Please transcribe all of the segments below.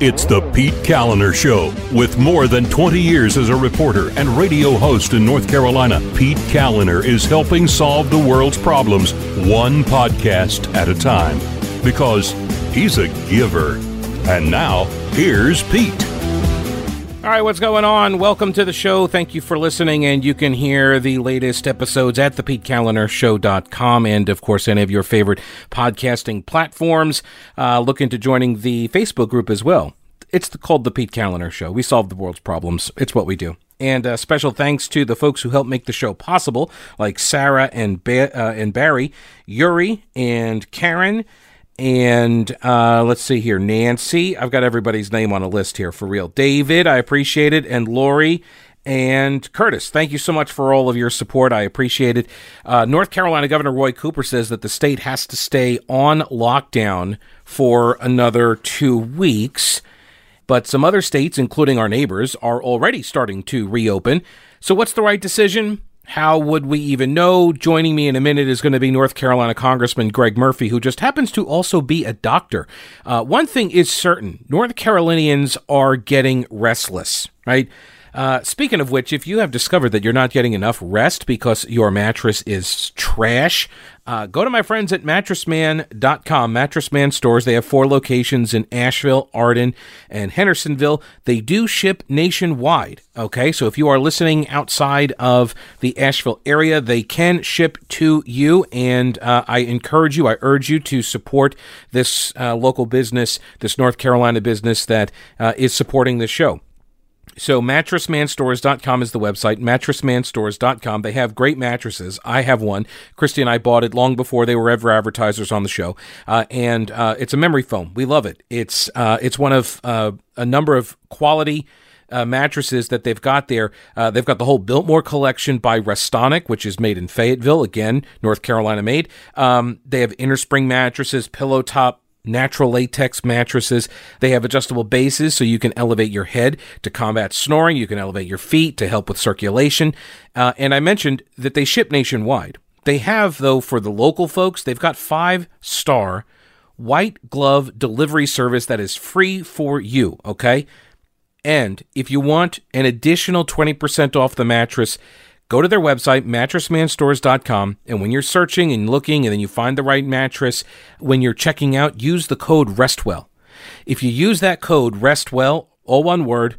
It's the Pete Kaliner Show. With more than 20 years as a reporter and radio host in North Carolina, Pete Kaliner is helping solve the world's problems one podcast at a time. Because he's a giver. And now, here's Pete. All right, what's going on? Welcome to the show. Thank you for listening, and you can hear the latest episodes at thepetekalinershow.com and, of course, any of your favorite podcasting platforms. Uh, look into joining the Facebook group as well. It's the, called The Pete Kaliner Show. We solve the world's problems. It's what we do. And uh, special thanks to the folks who helped make the show possible, like Sarah and, ba- uh, and Barry, Yuri and Karen, and uh, let's see here, Nancy. I've got everybody's name on a list here for real. David, I appreciate it, and Lori and Curtis. Thank you so much for all of your support. I appreciate it. Uh, North Carolina Governor Roy Cooper says that the state has to stay on lockdown for another two weeks. But some other states, including our neighbors, are already starting to reopen. So, what's the right decision? How would we even know? Joining me in a minute is going to be North Carolina Congressman Greg Murphy, who just happens to also be a doctor. Uh, one thing is certain North Carolinians are getting restless, right? Uh, speaking of which, if you have discovered that you're not getting enough rest because your mattress is trash, uh, go to my friends at mattressman.com, Mattressman stores. They have four locations in Asheville, Arden, and Hendersonville. They do ship nationwide. Okay, so if you are listening outside of the Asheville area, they can ship to you. And uh, I encourage you, I urge you to support this uh, local business, this North Carolina business that uh, is supporting the show. So mattressmanstores.com is the website, mattressmanstores.com. They have great mattresses. I have one. Christy and I bought it long before they were ever advertisers on the show. Uh, and uh, it's a memory foam. We love it. It's uh, it's one of uh, a number of quality uh, mattresses that they've got there. Uh, they've got the whole Biltmore collection by Restonic, which is made in Fayetteville, again, North Carolina made. Um, they have innerspring mattresses, pillow top natural latex mattresses. They have adjustable bases so you can elevate your head to combat snoring. You can elevate your feet to help with circulation. Uh, and I mentioned that they ship nationwide. They have, though, for the local folks, they've got five star white glove delivery service that is free for you. Okay. And if you want an additional 20% off the mattress, Go to their website, mattressmanstores.com, and when you're searching and looking and then you find the right mattress, when you're checking out, use the code RESTWELL. If you use that code RESTWELL, all one word,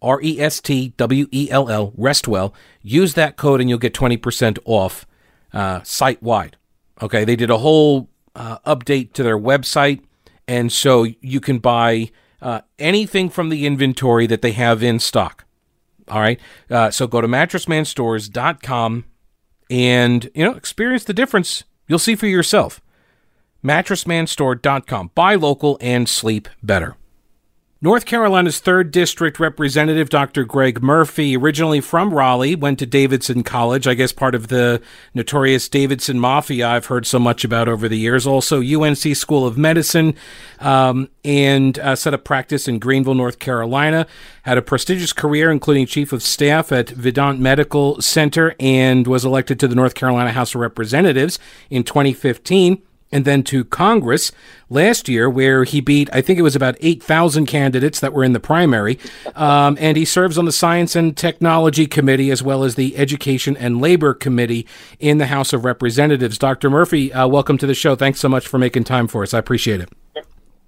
R E S T W E L L, RESTWELL, use that code and you'll get 20% off uh, site wide. Okay, they did a whole uh, update to their website, and so you can buy uh, anything from the inventory that they have in stock. All right. Uh, so go to mattressmanstores.com and, you know, experience the difference. You'll see for yourself. Mattressmanstore.com. Buy local and sleep better. North Carolina's 3rd District Representative Dr. Greg Murphy, originally from Raleigh, went to Davidson College, I guess part of the notorious Davidson Mafia I've heard so much about over the years. Also, UNC School of Medicine, um, and uh, set up practice in Greenville, North Carolina. Had a prestigious career, including Chief of Staff at Vidant Medical Center, and was elected to the North Carolina House of Representatives in 2015 and then to Congress last year, where he beat, I think it was about 8,000 candidates that were in the primary. Um, and he serves on the Science and Technology Committee as well as the Education and Labor Committee in the House of Representatives. Dr. Murphy, uh, welcome to the show. Thanks so much for making time for us. I appreciate it.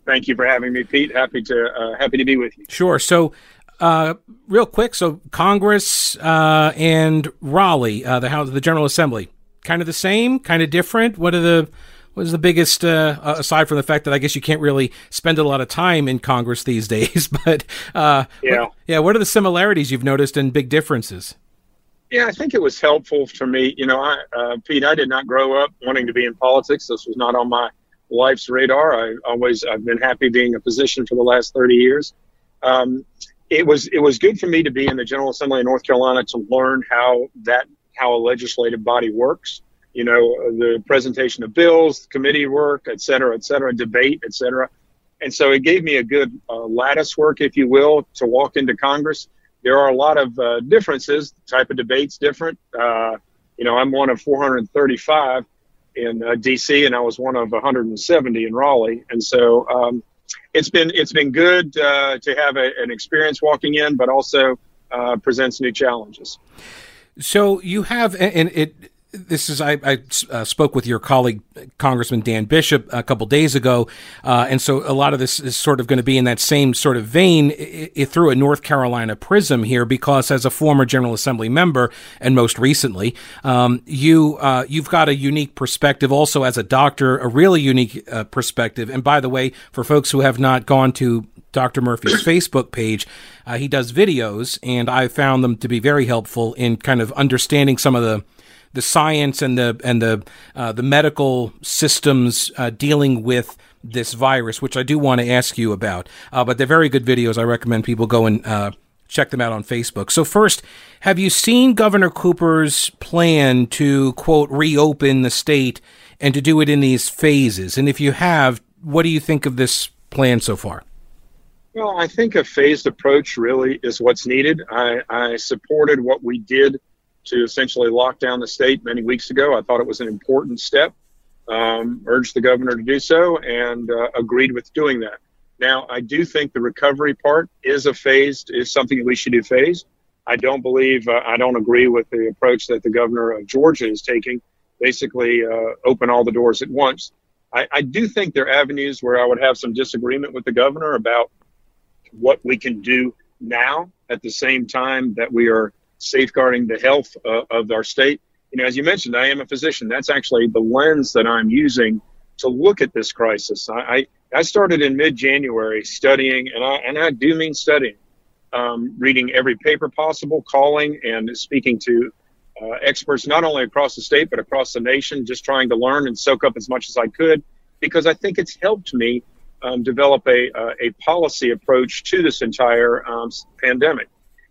Thank you for having me, Pete. Happy to uh, happy to be with you. Sure. So, uh, real quick, so Congress uh, and Raleigh, uh, the House, the General Assembly, kind of the same, kind of different. What are the was the biggest, uh, aside from the fact that I guess you can't really spend a lot of time in Congress these days, but uh, yeah, what, yeah. What are the similarities you've noticed and big differences? Yeah, I think it was helpful for me. You know, I, uh, Pete, I did not grow up wanting to be in politics. This was not on my life's radar. I always, I've been happy being a physician for the last 30 years. Um, it was, it was good for me to be in the General Assembly of North Carolina to learn how that, how a legislative body works you know, the presentation of bills, committee work, et cetera, et cetera, debate, et cetera. And so it gave me a good uh, lattice work, if you will, to walk into Congress. There are a lot of uh, differences. The type of debates different. Uh, you know, I'm one of 435 in uh, D.C. and I was one of 170 in Raleigh. And so, um, it's been it's been good uh, to have a, an experience walking in, but also uh, presents new challenges. So you have, and it this is I, I uh, spoke with your colleague Congressman Dan Bishop a couple days ago, uh, and so a lot of this is sort of going to be in that same sort of vein it, it, through a North Carolina prism here, because as a former General Assembly member and most recently, um, you uh, you've got a unique perspective, also as a doctor, a really unique uh, perspective. And by the way, for folks who have not gone to Dr. Murphy's Facebook page. Uh, he does videos, and I found them to be very helpful in kind of understanding some of the the science and the and the uh, the medical systems uh, dealing with this virus, which I do want to ask you about. Uh, but they're very good videos. I recommend people go and uh, check them out on Facebook. So first, have you seen Governor Cooper's plan to quote reopen the state and to do it in these phases? And if you have, what do you think of this plan so far? Well, I think a phased approach really is what's needed. I, I supported what we did to essentially lock down the state many weeks ago. I thought it was an important step. Um, urged the governor to do so and uh, agreed with doing that. Now, I do think the recovery part is a phased, is something that we should do phased. I don't believe, uh, I don't agree with the approach that the governor of Georgia is taking, basically uh, open all the doors at once. I, I do think there are avenues where I would have some disagreement with the governor about what we can do now at the same time that we are safeguarding the health uh, of our state. You know, as you mentioned, I am a physician. That's actually the lens that I'm using to look at this crisis. I, I, started in mid-January studying, and I, and I do mean studying, um, reading every paper possible, calling and speaking to uh, experts not only across the state but across the nation, just trying to learn and soak up as much as I could, because I think it's helped me um, develop a, uh, a policy approach to this entire um, pandemic.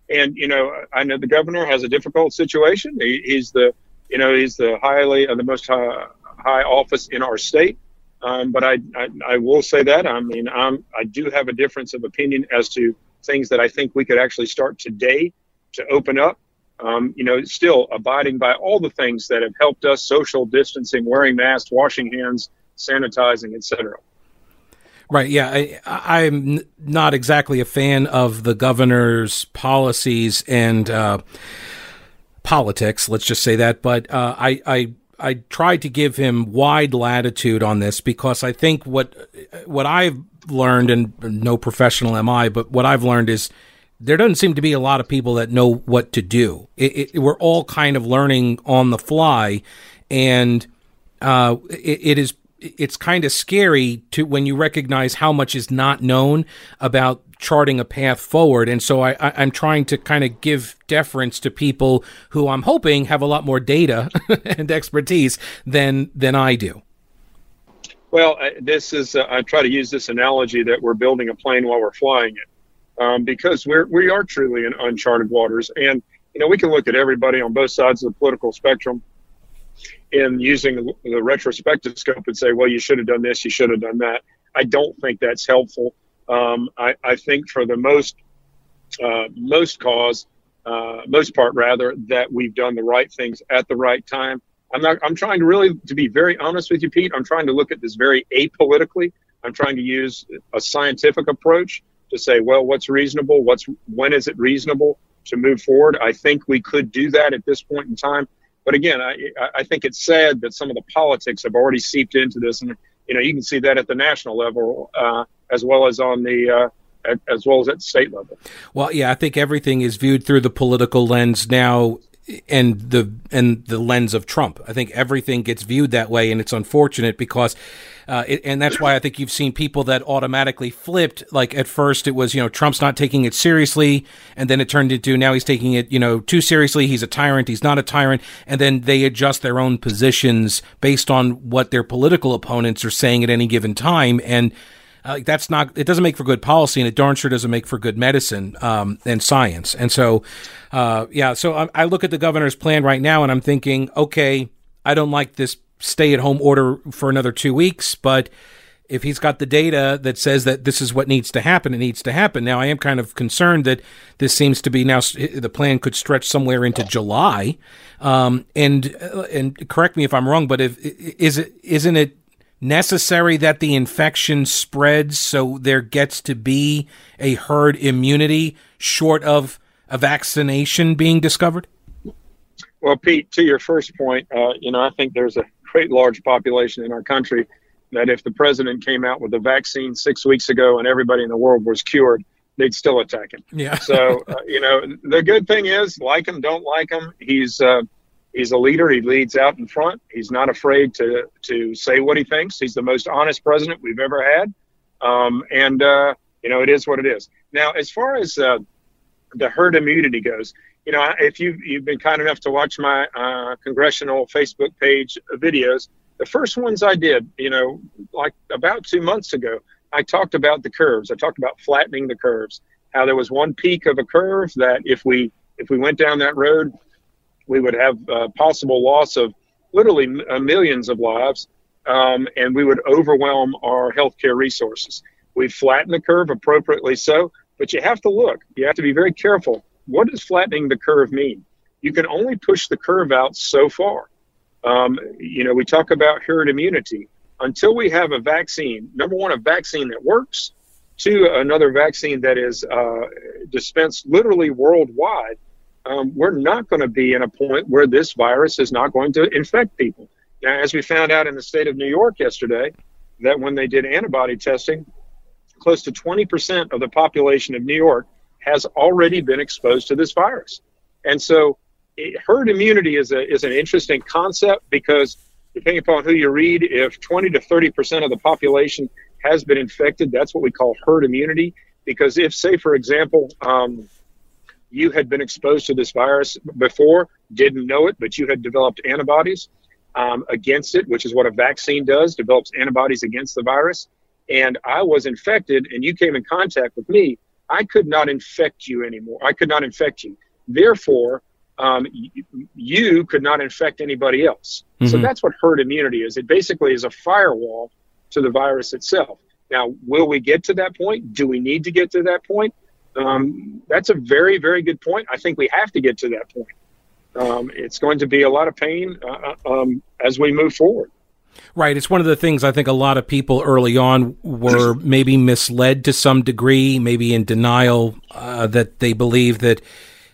And you know, I know the governor has a difficult situation. He, he's the, you know, he's the highly, uh, the most high, high office in our state. Um, but I, I, I, will say that I mean I'm, I do have a difference of opinion as to things that I think we could actually start today to open up. Um, you know, still abiding by all the things that have helped us: social distancing, wearing masks, washing hands, sanitizing, etc. Right. Yeah. I, am not exactly a fan of the governor's policies and uh, politics. Let's just say that. But uh, I, I, I tried to give him wide latitude on this because I think what what I've learned, and no professional am I, but what I've learned is there doesn't seem to be a lot of people that know what to do. It, it, we're all kind of learning on the fly, and uh, it, it is it's kind of scary to when you recognize how much is not known about charting a path forward. And so I, I, am trying to kind of give deference to people who I'm hoping have a lot more data and expertise than than I do. Well, this is uh, I try to use this analogy that we're building a plane while we're flying it, um, because we're we are truly in uncharted waters, and you know we can look at everybody on both sides of the political spectrum in using the retrospective scope and say, well, you should have done this, you should have done that. I don't think that's helpful. Um, I, I, think for the most uh, most cause, uh, most part rather, that we've done the right things at the right time. I'm not. I'm trying to really, to be very honest with you, Pete. I'm trying to look at this very apolitically. I'm trying to use a scientific approach to say, well, what's reasonable? What's when is it reasonable to move forward? I think we could do that at this point in time. But again, I, I think it's sad that some of the politics have already seeped into this, and you know you can see that at the national level uh, as well as on the uh, as well as at state level. Well, yeah, I think everything is viewed through the political lens now and the and the lens of Trump. I think everything gets viewed that way, and it's unfortunate because uh, it, and that's why I think you've seen people that automatically flipped. Like at first, it was you know Trump's not taking it seriously, and then it turned into now he's taking it you know too seriously. He's a tyrant. He's not a tyrant, and then they adjust their own positions based on what their political opponents are saying at any given time, and. Uh, that's not it doesn't make for good policy and it darn sure doesn't make for good medicine um, and science and so uh, yeah so I, I, look at the governor's plan right now and i'm thinking okay i don't like this stay at home order for another two weeks, but if he's got the data that says that this is what needs to happen, it needs to happen. Now, I am kind of concerned that this seems to be now the plan could stretch somewhere into July. Um, and uh, and correct me if I'm wrong, but if is it isn't it necessary that the infection spreads so there gets to be a herd immunity short of a vaccination being discovered? Well, Pete, to your first point, uh, you know, I think there's a great large population in our country that if the president came out with a vaccine six weeks ago and everybody in the world was cured, they'd still attack him. Yeah. so, uh, you know, the good thing is, like him, don't like him. He's uh, he's a leader. He leads out in front. He's not afraid to to say what he thinks. He's the most honest president we've ever had. Um, and uh, you know, it is what it is. Now, as far as uh, the herd immunity goes, you know, if you you've been kind enough to watch my uh, congressional Facebook page videos, the first ones I did, you know, like about two months ago, I talked about the curves. I talked about flattening the curves. How there was one peak of a curve that if we if we went down that road, we would have uh, possible loss of literally uh, millions of lives, um, and we would overwhelm our healthcare resources. We flattened the curve appropriately so, but you have to look. You have to be very careful. What does flattening the curve mean? You can only push the curve out so far. Um, you know, we talk about herd immunity. Until we have a vaccine, number one, a vaccine that works, two, another vaccine that is uh, dispensed literally worldwide, um, we're not going to be in a point where this virus is not going to infect people. Now, as we found out in the state of New York yesterday, that when they did antibody testing, close to 20% of the population of New York has already been exposed to this virus. And so herd immunity is a is an interesting concept because depending upon who you read, if 20 to 30 percent of the population has been infected, that's what we call herd immunity. Because if, say, for example, um, you had been exposed to this virus before, didn't know it, but you had developed antibodies um, against it, which is what a vaccine does, develops antibodies against the virus, and I was infected, and you came in contact with me, I could not infect you anymore. I could not infect you. Therefore, um, you could not infect anybody else. Mm-hmm. So that's what herd immunity is. It basically is a firewall to the virus itself. Now, will we get to that point? Do we need to get to that point? Um, that's a very, very good point. I think we have to get to that point. Um, it's going to be a lot of pain uh, uh um, as we move forward. Right. It's one of the things I think a lot of people early on were maybe misled to some degree, maybe in denial uh, that they believe that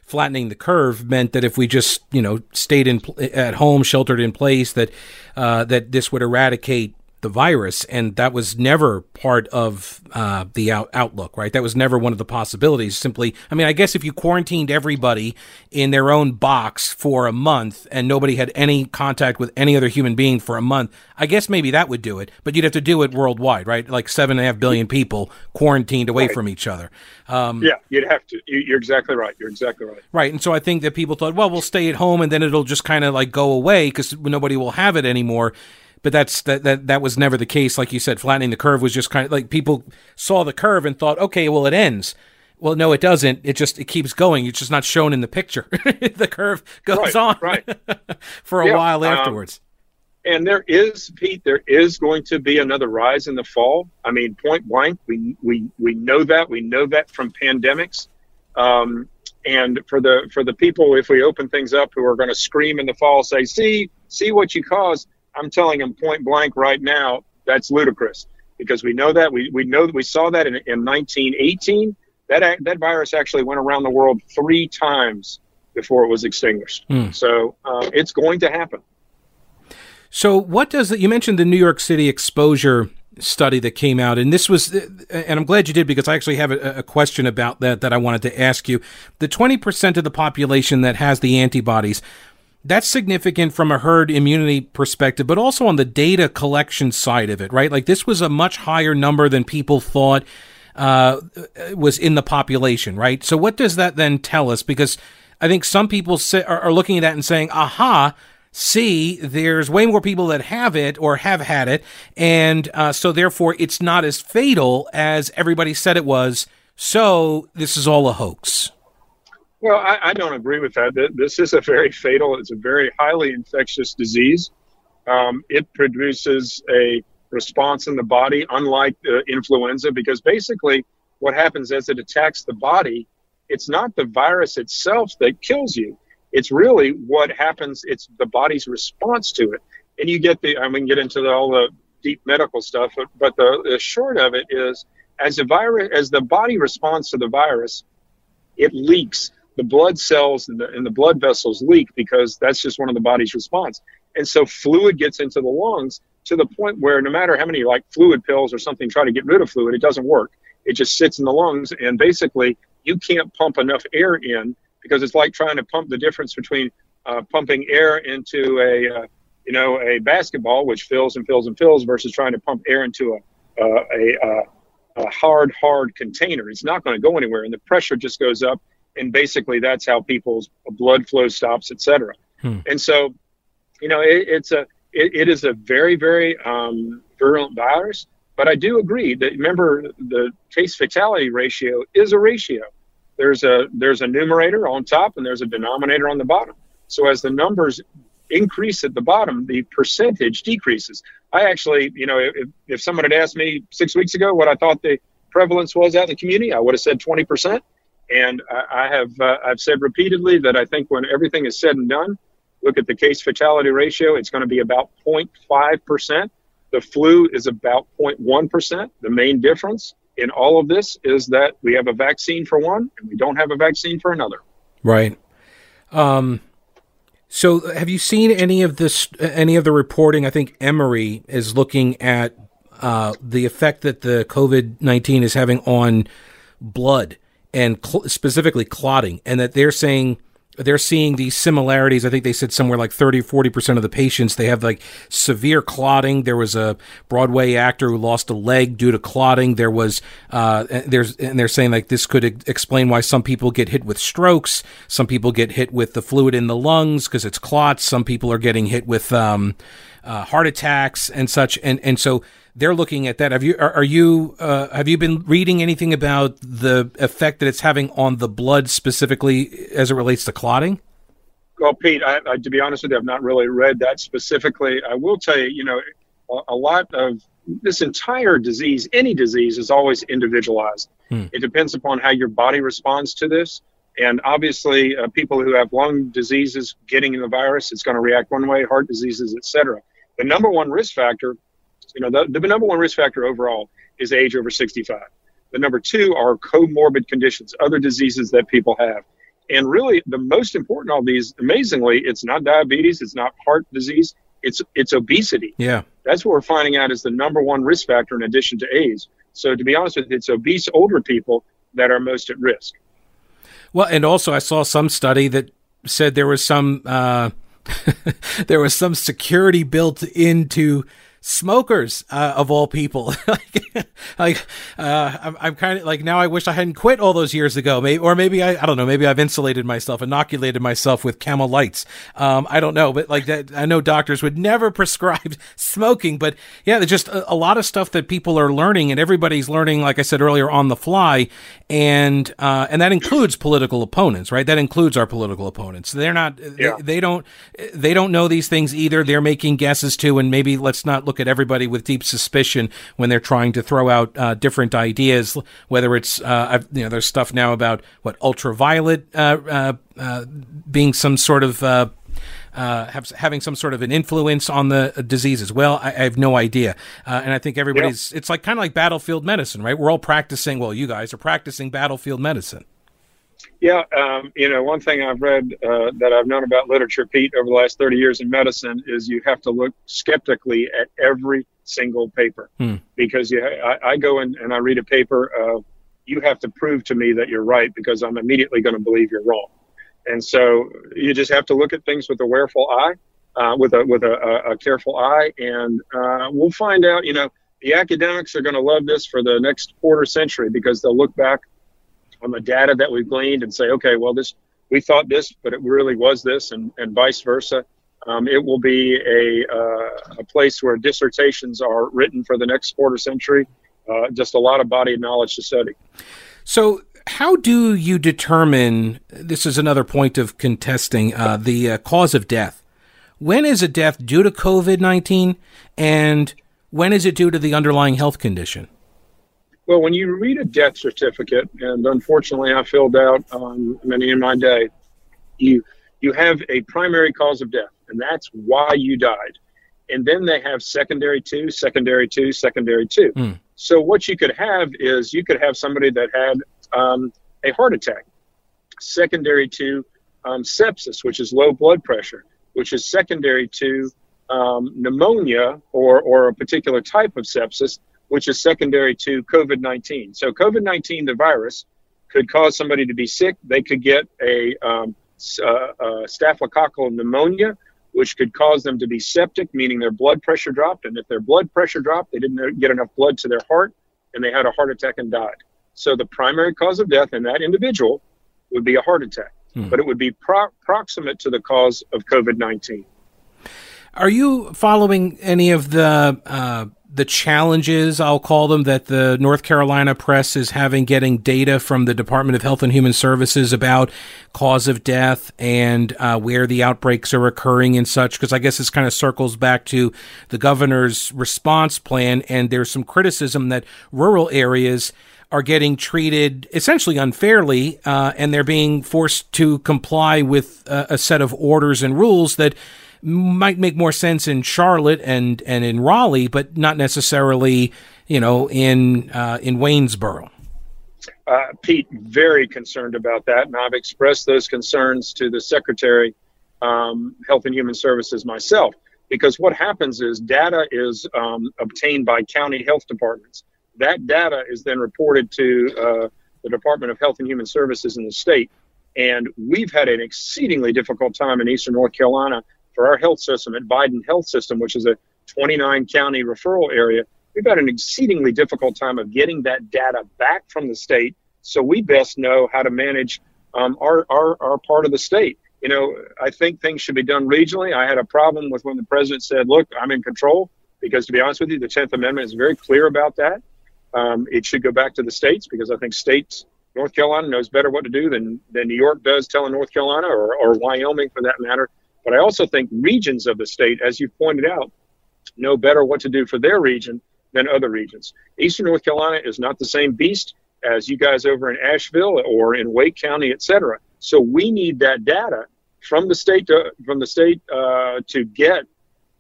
flattening the curve meant that if we just you know stayed in at home, sheltered in place, that uh, that this would eradicate the virus, and that was never part of uh, the out- outlook, right? That was never one of the possibilities. Simply, I mean, I guess if you quarantined everybody in their own box for a month and nobody had any contact with any other human being for a month, I guess maybe that would do it. But you'd have to do it worldwide, right? Like seven and a half billion people quarantined away right. from each other. Um, yeah, you'd have to. You're exactly right. You're exactly right. Right, and so I think that people thought, well, we'll stay at home and then it'll just kind of like go away because nobody will have it anymore but that's that, that that was never the case. Like you said, flattening the curve was just kind of like people saw the curve and thought, okay, well, it ends. Well, no, it doesn't. It just it keeps going. It's just not shown in the picture. the curve goes right, on right. for a yeah, while um, afterwards. Um, and there is, Pete, there is going to be another rise in the fall. I mean, point blank, we we we know that. We know that from pandemics. Um, and for the for the people, if we open things up, who are going to scream in the fall, say, "See, see what you caused." I'm telling him point blank right now, that's ludicrous because we know that we, we know that we saw that in, in 1918. That that virus actually went around the world three times before it was extinguished. Mm. So uh, it's going to happen. So what does the, you mentioned the New York City exposure study that came out, and this was, and I'm glad you did because I actually have a, a question about that that I wanted to ask you. The 20% of the population that has the antibodies, that's significant from a herd immunity perspective, but also on the data collection side of it, right? Like this was a much higher number than people thought uh, was in the population, right? So what does that then tell us? Because I think some people say, are, are looking at that and saying, aha, see, there's way more people that have it or have had it. And uh, so therefore it's not as fatal as everybody said it was. So this is all a hoax. Well, I, I, don't agree with that. This is a very fatal, it's a very highly infectious disease. Um, it produces a response in the body, unlike uh, influenza, because basically what happens as it attacks the body, it's not the virus itself that kills you. It's really what happens, it's the body's response to it. And you get the, I mean, get into the, all the deep medical stuff, but, but the, the short of it is as the virus, as the body responds to the virus, it leaks. The blood cells and the, and the blood vessels leak because that's just one of the body's response. And so fluid gets into the lungs to the point where no matter how many like fluid pills or something try to get rid of fluid, it doesn't work. It just sits in the lungs, and basically you can't pump enough air in because it's like trying to pump the difference between uh, pumping air into a uh, you know a basketball which fills and fills and fills versus trying to pump air into a uh, a, uh, a hard hard container. It's not going to go anywhere, and the pressure just goes up, and basically that's how people's blood flow stops, etc. Hmm. And so, you know, it, it's a it, it is a very very um, virulent virus. But I do agree that remember the case fatality ratio is a ratio. There's a there's a numerator on top and there's a denominator on the bottom. So as the numbers increase at the bottom, the percentage decreases. I actually, you know, if, if someone had asked me six weeks ago what I thought the prevalence was out in the community, I would have said 20%. And I, I have uh, I've said repeatedly that I think when everything is said and done, look at the case fatality ratio, it's going to be about 0.5%. The flu is about 0.1%. The main difference in all of this is that we have a vaccine for one and we don't have a vaccine for another. Right. Um, so, have you seen any of this? Any of the reporting? I think Emory is looking at uh, the effect that the COVID nineteen is having on blood and cl- specifically clotting, and that they're saying they're seeing these similarities. I think they said somewhere like 30, 40% of the patients, they have like severe clotting. There was a Broadway actor who lost a leg due to clotting. There was, uh, there's, and they're saying like this could explain why some people get hit with strokes. Some people get hit with the fluid in the lungs because it's clots. Some people are getting hit with, um, uh, heart attacks and such. And, and so they're looking at that. Have you are, are you uh, have you been reading anything about the effect that it's having on the blood specifically as it relates to clotting? Well, Pete, I, I, to be honest with you, I've not really read that specifically. I will tell you, you know, a, a lot of this entire disease, any disease, is always individualized. Hmm. It depends upon how your body responds to this. And obviously, uh, people who have lung diseases getting the virus, it's going to react one way, heart diseases, etc. The number one risk factor you know, the, the number one risk factor overall is age over 65. The number two are comorbid conditions, other diseases that people have. And really, the most important of these, amazingly, it's not diabetes, it's not heart disease, it's it's obesity. Yeah, that's what we're finding out is the number one risk factor in addition to age. So, to be honest with you, it's obese older people that are most at risk. Well, and also I saw some study that said there was some uh, there was some security built into smokers uh, of all people. like, like uh, I'm, I'm kind of like now. I wish I hadn't quit all those years ago. Maybe, or maybe I, I don't know. Maybe I've insulated myself, inoculated myself with Camel Lights. Um, I don't know, but like that, I know doctors would never prescribe smoking. But yeah, there's just a, a lot of stuff that people are learning, and everybody's learning. Like I said earlier, on the fly, and uh, and that includes political opponents, right? That includes our political opponents. They're not. Yeah. They, they don't. They don't know these things either. They're making guesses too, and maybe let's not look look at everybody with deep suspicion when they're trying to throw out uh, different ideas. Whether it's uh, you know, there's stuff now about what ultraviolet uh, uh, uh being some sort of uh, have, having some sort of an influence on the disease as well. I, I have no idea, uh, and I think everybody's. Yep. It's like kind of like battlefield medicine, right? We're all practicing. Well, you guys are practicing battlefield medicine. Yeah, um, you know, one thing I've read uh, that I've known about literature, Pete, over the last 30 years in medicine is you have to look skeptically at every single paper hmm. because you, I, I, go in and I read a paper. Uh, you have to prove to me that you're right because I'm immediately going to believe you're wrong. And so you just have to look at things with a wareful eye, uh, with a with a, a, careful eye, and uh, we'll find out. You know, the academics are going to love this for the next quarter century because they'll look back on the data that we've gleaned and say, okay, well, this we thought this, but it really was this, and, and vice versa. Um, it will be a, uh, a place where dissertations are written for the next quarter century. Uh, just a lot of body of knowledge to study. So, how do you determine? This is another point of contesting uh, the uh, cause of death. When is a death due to COVID nineteen, and when is it due to the underlying health condition? Well, when you read a death certificate, and unfortunately I filled out um, many in my day, you you have a primary cause of death, and that's why you died. and then they have secondary two, secondary two, secondary two. Mm. So what you could have is you could have somebody that had um, a heart attack, secondary to um, sepsis, which is low blood pressure, which is secondary to um, pneumonia or, or a particular type of sepsis, which is secondary to COVID 19. So, COVID 19, the virus, could cause somebody to be sick. They could get a, um, uh, uh, staphylococcal pneumonia, which could cause them to be septic, meaning their blood pressure dropped. And if their blood pressure dropped, they didn't get enough blood to their heart and they had a heart attack and died. So, the primary cause of death in that individual would be a heart attack, hmm. but it would be pro- proximate to the cause of COVID 19. Are you following any of the uh, the challenges I'll call them that the North Carolina press is having getting data from the Department of Health and Human Services about cause of death and uh, where the outbreaks are occurring and such? Because I guess this kind of circles back to the governor's response plan, and there's some criticism that rural areas are getting treated essentially unfairly, uh, and they're being forced to comply with a set of orders and rules that might make more sense in Charlotte and and in Raleigh, but not necessarily, you know, in uh, in Waynesboro. Uh, Pete, very concerned about that, and I've expressed those concerns to the Secretary, um, Health and Human Services myself, because what happens is data is um, obtained by county health departments. That data is then reported to uh, the Department of Health and Human Services in the state. And we've had an exceedingly difficult time in Eastern North Carolina for our health system at Vidant Health System, which is a 29 county referral area, we've had an exceedingly difficult time of getting that data back from the state so we best know how to manage um, our, our, our part of the state. You know, I think things should be done regionally. I had a problem with when the president said, look, I'm in control, because to be honest with you, the 10th Amendment is very clear about that. Um, it should go back to the states because I think states, North Carolina knows better what to do than, than New York does telling North Carolina or, or Wyoming for that matter but I also think regions of the state, as you pointed out, know better what to do for their region than other regions. Eastern North Carolina is not the same beast as you guys over in Asheville or in Wake County, et cetera. So we need that data from the state to, from the state uh, to get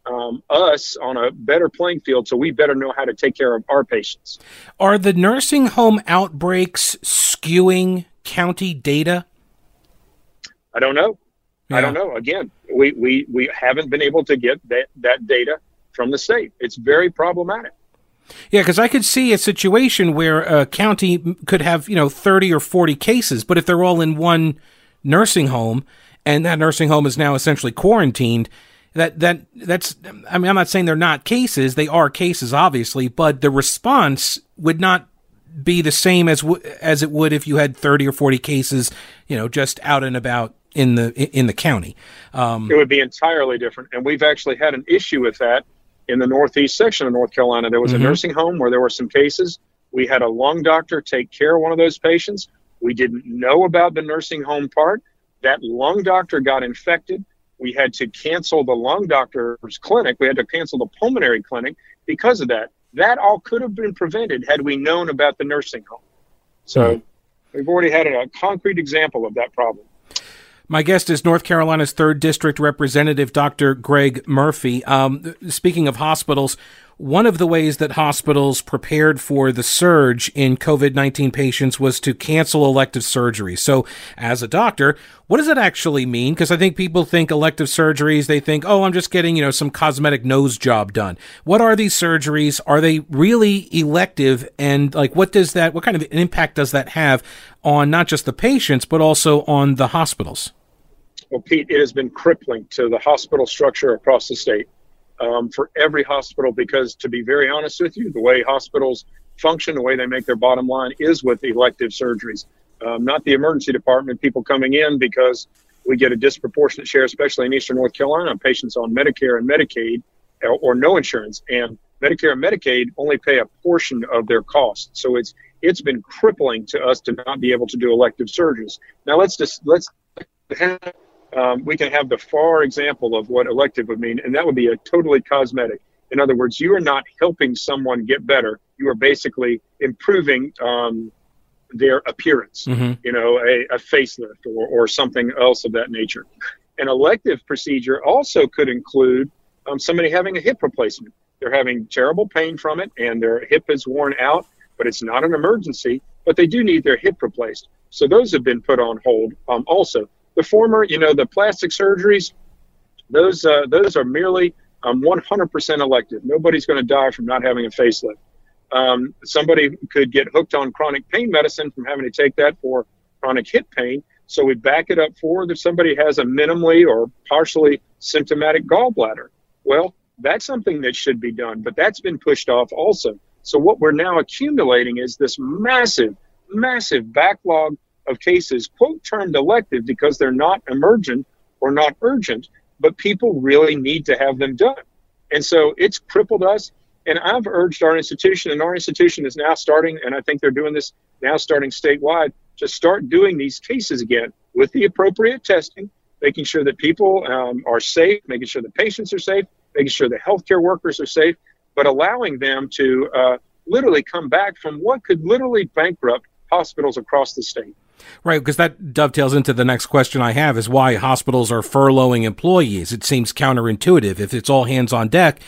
um, us on a better playing field so we better know how to take care of our patients. Are the nursing home outbreaks skewing county data? I don't know. Yeah. I don't know. Again, we, we, we haven't been able to get that, that data from the state. It's very problematic. Yeah, because I could see a situation where a county could have, you know, 30 or 40 cases, but if they're all in one nursing home and that nursing home is now essentially quarantined, that that that's I mean I'm not saying they're not cases, they are cases obviously, but the response would not be the same as w- as it would if you had 30 or 40 cases, you know, just out and about in the in the county. Um, it would be entirely different, and we've actually had an issue with that in the northeast section of North Carolina. There was mm-hmm. a nursing home where there were some cases. We had a lung doctor take care of one of those patients. We didn't know about the nursing home part. That lung doctor got infected. We had to cancel the lung doctor's clinic. We had to cancel the pulmonary clinic because of that. That all could have been prevented had we known about the nursing home. So mm-hmm. we've already had a concrete example of that problem. My guest is North Carolina's 3rd District Representative Dr. Greg Murphy. Um, speaking of hospitals, one of the ways that hospitals prepared for the surge in COVID 19 patients was to cancel elective surgeries. So, as a doctor, what does that actually mean? Because I think people think elective surgeries, they think, oh, I'm just getting, you know, some cosmetic nose job done. What are these surgeries? Are they really elective? And, like, what does that, what kind of impact does that have on not just the patients, but also on the hospitals? Well, Pete, it has been crippling to the hospital structure across the state um, for every hospital because, to be very honest with you, the way hospitals function, the way they make their bottom line is with elective surgeries, um, not the emergency department, people coming in because we get a disproportionate share, especially in Eastern North Carolina, patients on Medicare and Medicaid or, or no insurance. And Medicare and Medicaid only pay a portion of their costs. So it's it's been crippling to us to not be able to do elective surgeries. Now let's just let's um, we can have the far example of what elective would mean, and that would be a totally cosmetic. In other words, you are not helping someone get better. You are basically improving um, their appearance, mm-hmm. you know, a, a facelift or, or something else of that nature. An elective procedure also could include um, somebody having a hip replacement. They're having terrible pain from it, and their hip is worn out, but it's not an emergency. But they do need their hip replaced. So those have been put on hold. Um, also, the former, you know, the plastic surgeries, those uh, those are merely um, 100% elective. Nobody's going to die from not having a facelift. Um, somebody could get hooked on chronic pain medicine from having to take that for chronic hip pain. So we back it up for that somebody has a minimally or partially symptomatic gallbladder. Well, that's something that should be done, but that's been pushed off also. So what we're now accumulating is this massive, massive backlog of cases, quote, termed elective because they're not emergent or not urgent, but people really need to have them done. And so it's crippled us. And I've urged our institution, and our institution is now starting, and I think they're doing this now starting statewide, to start doing these cases again with the appropriate testing, making sure that people um, are safe, making sure the patients are safe, making sure the healthcare workers are safe, but allowing them to uh, literally come back from what could literally bankrupt hospitals across the state. Right, because that dovetails into the next question I have is why hospitals are furloughing employees. It seems counterintuitive. If it's all hands on deck,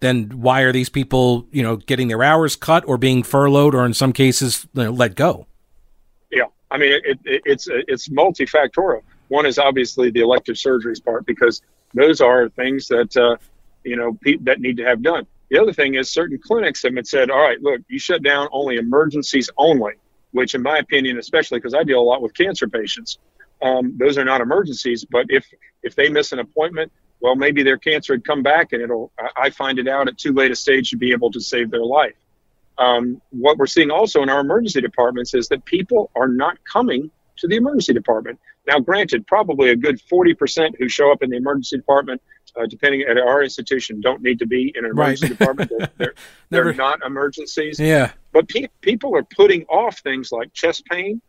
then why are these people, you know, getting their hours cut or being furloughed or in some cases you know, let go? Yeah, I mean, it, it, it's it's multifactorial. One is obviously the elective surgeries part because those are things that uh, you know pe- that need to have done. The other thing is certain clinics have been said, all right, look, you shut down only emergencies only which, in my opinion, especially because I deal a lot with cancer patients, um, those are not emergencies. But if if they miss an appointment, well, maybe their cancer had come back, and it'll I find it out at too late a stage to be able to save their life. Um, what we're seeing also in our emergency departments is that people are not coming to the emergency department. Now, granted, probably a good 40% who show up in the emergency department, uh, depending at our institution, don't need to be in an emergency right. department. They're, they're, they're, not emergencies. Yeah. But pe- people are putting off things like chest pain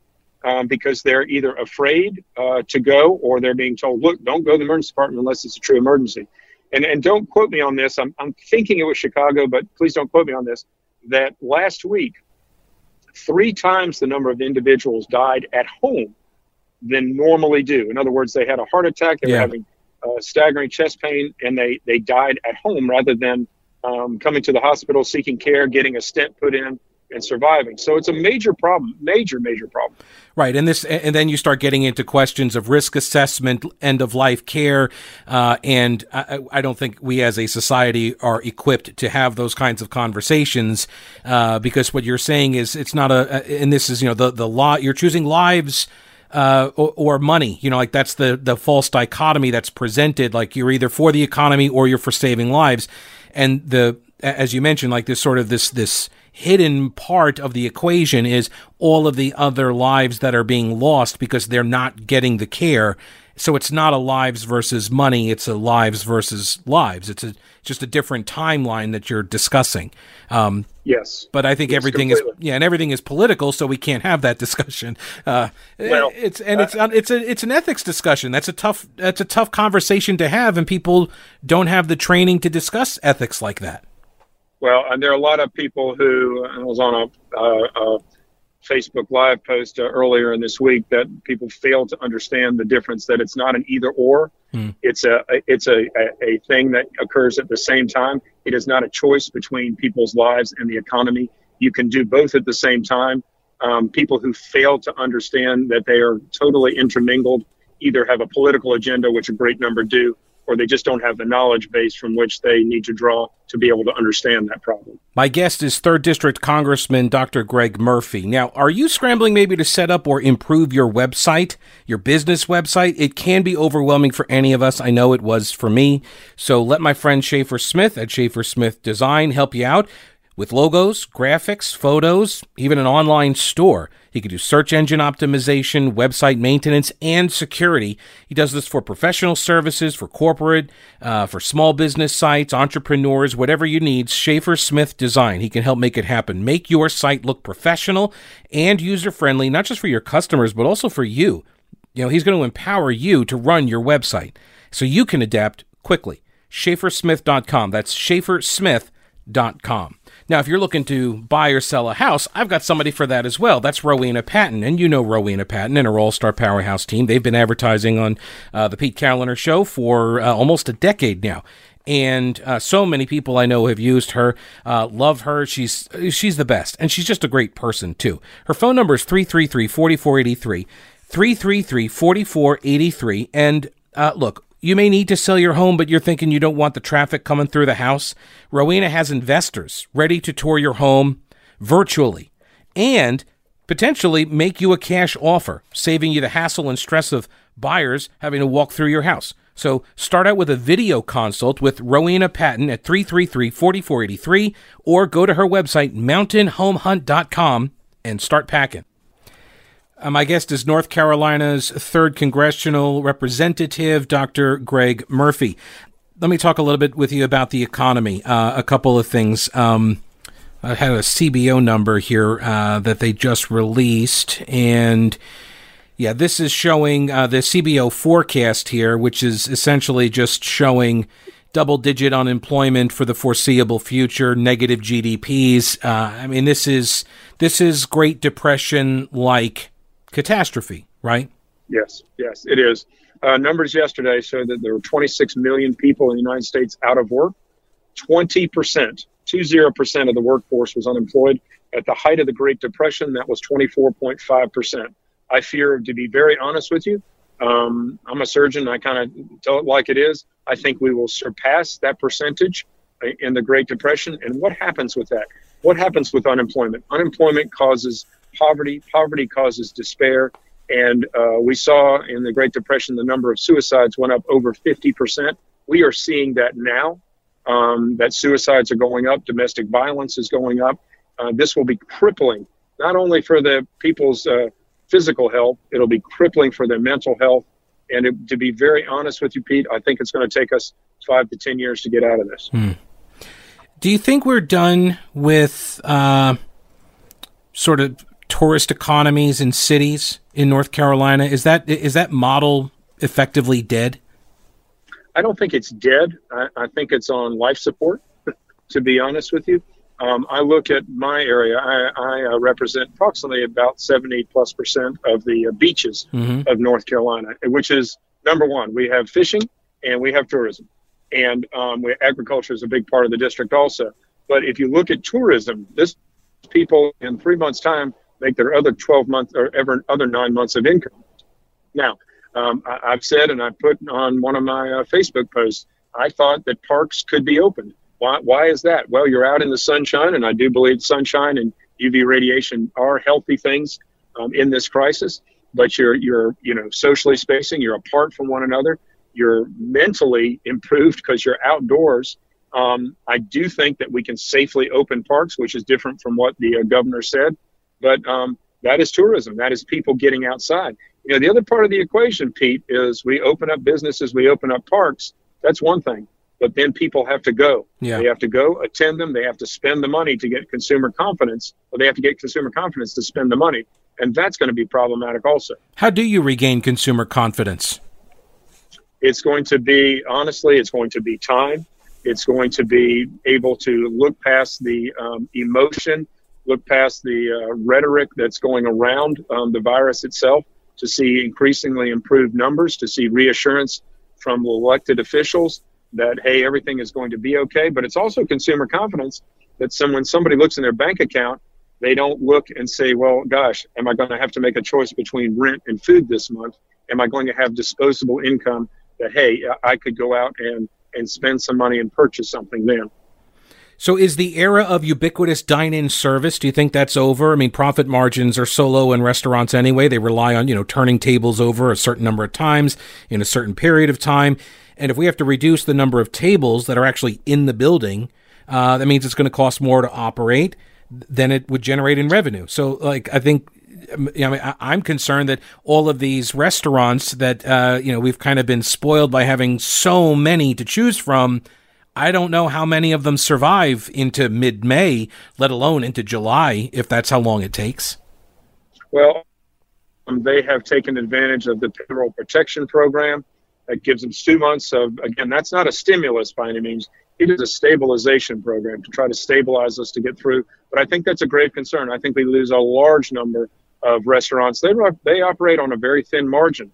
um, because they're either afraid uh, to go or they're being told, look, don't go to the emergency department unless it's a true emergency. And, and don't quote me on this. I'm, I'm thinking it was Chicago, but please don't quote me on this. That last week, three times the number of individuals died at home than normally do. In other words, they had a heart attack, they yeah. were having uh, staggering chest pain, and they, they died at home rather than um, coming to the hospital, seeking care, getting a stent put in, and surviving. So it's a major problem, major, major problem. Right, and this, and then you start getting into questions of risk assessment, end of life care, uh, and I, I, don't think we as a society are equipped to have those kinds of conversations uh, because what you're saying is it's not a, and this is you know the the law you're choosing lives uh, or, or, money. You know, like that's the the false dichotomy that's presented. Like you're either for the economy or you're for saving lives, and the as you mentioned, like this sort of this this hidden part of the equation is all of the other lives that are being lost because they're not getting the care. So it's not a lives versus money; it's a lives versus lives. It's a just a different timeline that you're discussing. Um, yes, but I think yes, everything completely. is yeah, and everything is political, so we can't have that discussion. Uh, well, it's and uh, it's it's a it's an ethics discussion. That's a tough that's a tough conversation to have, and people don't have the training to discuss ethics like that. Well, and there are a lot of people who I was on a, a, a Facebook Live post uh, earlier in this week that people fail to understand the difference that it's not an either or. Mm. It's a it's a, a, a thing that occurs at the same time. It is not a choice between people's lives and the economy. You can do both at the same time. Um, people who fail to understand that they are totally intermingled either have a political agenda, which a great number do, or they just don't have the knowledge base from which they need to draw to be able to understand that problem. My guest is 3rd District Congressman Dr. Greg Murphy. Now, are you scrambling maybe to set up or improve your website, your business website? It can be overwhelming for any of us. I know it was for me. So let my friend Schaefer Smith at Schaefer Smith Design help you out with logos, graphics, photos, even an online store. He can do search engine optimization, website maintenance, and security. He does this for professional services, for corporate, uh, for small business sites, entrepreneurs, whatever you need. Schaefer Smith Design. He can help make it happen. Make your site look professional and user friendly, not just for your customers, but also for you. You know, he's going to empower you to run your website so you can adapt quickly. SchaeferSmith.com. That's SchaeferSmith.com. Now, if you're looking to buy or sell a house, I've got somebody for that as well. That's Rowena Patton, and you know Rowena Patton and her All-Star Powerhouse team. They've been advertising on uh, the Pete Kaliner Show for uh, almost a decade now. and uh, so many people I know have used her, uh, love her. She's she's the best, and she's just a great person too. Her phone number is 333-4483, 333-4483, and uh, look, you may need to sell your home, but you're thinking you don't want the traffic coming through the house. Rowena has investors ready to tour your home virtually and potentially make you a cash offer, saving you the hassle and stress of buyers having to walk through your house. So start out with a video consult with Rowena Patton at 333-4483 or go to her website mountainhomehunt.com and start packing. Uh, my guest is North Carolina's 3rd Congressional Representative, Dr. Greg Murphy. Let me talk a little bit with you about the economy. Uh, a couple of things. Um, I had a CBO number here uh, that they just released, and yeah, this is showing uh, the CBO forecast here, which is essentially just showing double digit unemployment for the foreseeable future, negative GDPs. Uh, I mean, this is this is Great Depression like catastrophe, right? Yes, yes, it is. Uh, numbers yesterday showed that there were 26 million people in the United States out of work. 20 percent, two zero percent of the workforce was unemployed. At the height of the Great Depression, that was 24.5 percent. I fear, to be very honest with you, um, I'm a surgeon. I kind of tell it like it is. I think we will surpass that percentage in the Great Depression. And what happens with that? What happens with unemployment? Unemployment causes poverty. Poverty causes despair. And uh, we saw in the Great Depression the number of suicides went up over 50%. We are seeing that now. Um, that suicides are going up, domestic violence is going up. Uh, this will be crippling, not only for the people's uh, physical health, it'll be crippling for their mental health. And it, to be very honest with you, Pete, I think it's going to take us five to 10 years to get out of this. Hmm. Do you think we're done with uh, sort of tourist economies in cities in North Carolina? Is that is that model effectively dead? I don't think it's dead. I, I think it's on life support. to be honest with you, um, I look at my area. I, I uh, represent approximately about 70 plus percent of the uh, beaches mm-hmm. of North Carolina, which is number one. We have fishing and we have tourism, and um, we, agriculture is a big part of the district also. But if you look at tourism, this people in three months' time make their other 12 months or ever other nine months of income. Now, um, I, have said and I put on one of my uh, Facebook posts, I thought that parks could be opened. Why, why is that? Well, you're out in the sunshine, and I do believe sunshine and UV radiation are healthy things um, in this crisis. But you're you're you know socially spacing. You're apart from one another. You're mentally improved because you're outdoors. Um, I do think that we can safely open parks, which is different from what the uh, governor said. But um, that is tourism. That is people getting outside. You know, the other part of the equation, Pete, is we open up businesses, we open up parks. That's one thing. But then people have to go. Yeah. They have to go attend them. They have to spend the money to get consumer confidence, or they have to get consumer confidence to spend the money. And that's going to be problematic also. How do you regain consumer confidence? It's going to be, honestly, it's going to be time. It's going to be able to look past the um, emotion look past the uh, rhetoric that's going around um, the virus itself to see increasingly improved numbers, to see reassurance from elected officials that, hey, everything is going to be okay. But it's also consumer confidence that some, when somebody looks in their bank account, they don't look and say, well, gosh, am I going to have to make a choice between rent and food this month? Am I going to have disposable income that, hey, I could go out and, and spend some money and purchase something then? So is the era of ubiquitous dine-in service, do you think that's over? I mean, profit margins are so low in restaurants anyway. They rely on, you know, turning tables over a certain number of times in a certain period of time. And if we have to reduce the number of tables that are actually in the building, uh, that means it's going to cost more to operate than it would generate in revenue. So, like, I think I mean, I'm concerned that all of these restaurants that uh, you know we've kind of been spoiled by having so many to choose from I don't know how many of them survive into mid May, let alone into July, if that's how long it takes. Well, um, they have taken advantage of the payroll protection program that gives them two months of, again, that's not a stimulus by any means. It is a stabilization program to try to stabilize us to get through. But I think that's a grave concern. I think we lose a large number of restaurants. They, they operate on a very thin margin.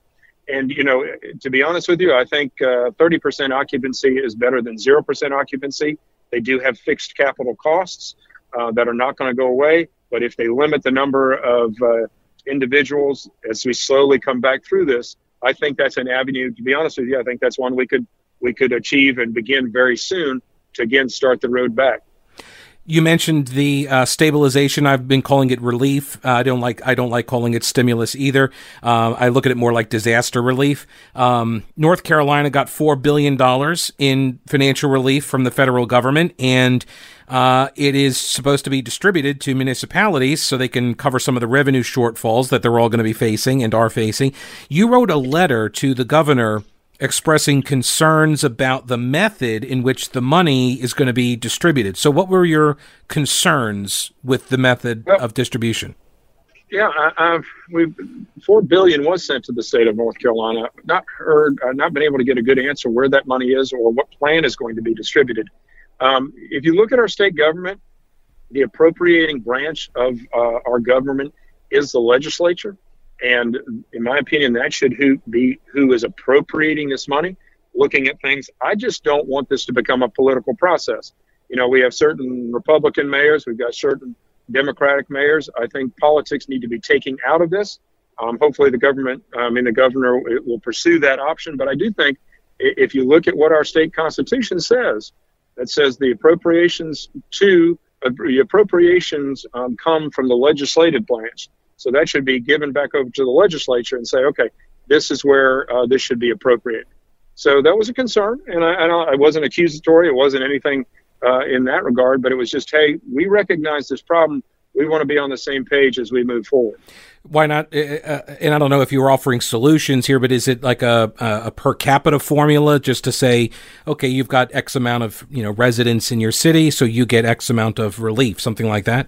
And you know, to be honest with you, I think uh, 30% occupancy is better than 0% occupancy. They do have fixed capital costs uh, that are not going to go away, but if they limit the number of uh, individuals as we slowly come back through this, I think that's an avenue. To be honest with you, I think that's one we could we could achieve and begin very soon to again start the road back. You mentioned the uh, stabilization. I've been calling it relief. Uh, I don't like I don't like calling it stimulus either. Uh, I look at it more like disaster relief. Um, North Carolina got four billion dollars in financial relief from the federal government, and uh, it is supposed to be distributed to municipalities so they can cover some of the revenue shortfalls that they're all going to be facing and are facing. You wrote a letter to the governor expressing concerns about the method in which the money is going to be distributed. So, what were your concerns with the method well, of distribution? Yeah, I, we four billion was sent to the state of North Carolina. Not heard, uh, not been able to get a good answer where that money is or what plan is going to be distributed. Um, if you look at our state government, the appropriating branch of uh, our government is the legislature. And in my opinion, that should who be who is appropriating this money, looking at things. I just don't want this to become a political process. You know, we have certain Republican mayors, we've got certain Democratic mayors. I think politics need to be taken out of this. Um, hopefully, the government, I mean, the governor will pursue that option. But I do think if you look at what our state constitution says, that says the appropriations to the appropriations um, come from the legislative branch. So that should be given back over to the legislature and say, okay, this is where uh, this should be appropriate. So that was a concern, and I, I, I wasn't accusatory. It wasn't anything uh, in that regard, but it was just, hey, we recognize this problem. We want to be on the same page as we move forward. Why not? Uh, and I don't know if you were offering solutions here, but is it like a, a per capita formula just to say, okay, you've got X amount of you know residents in your city, so you get X amount of relief, something like that?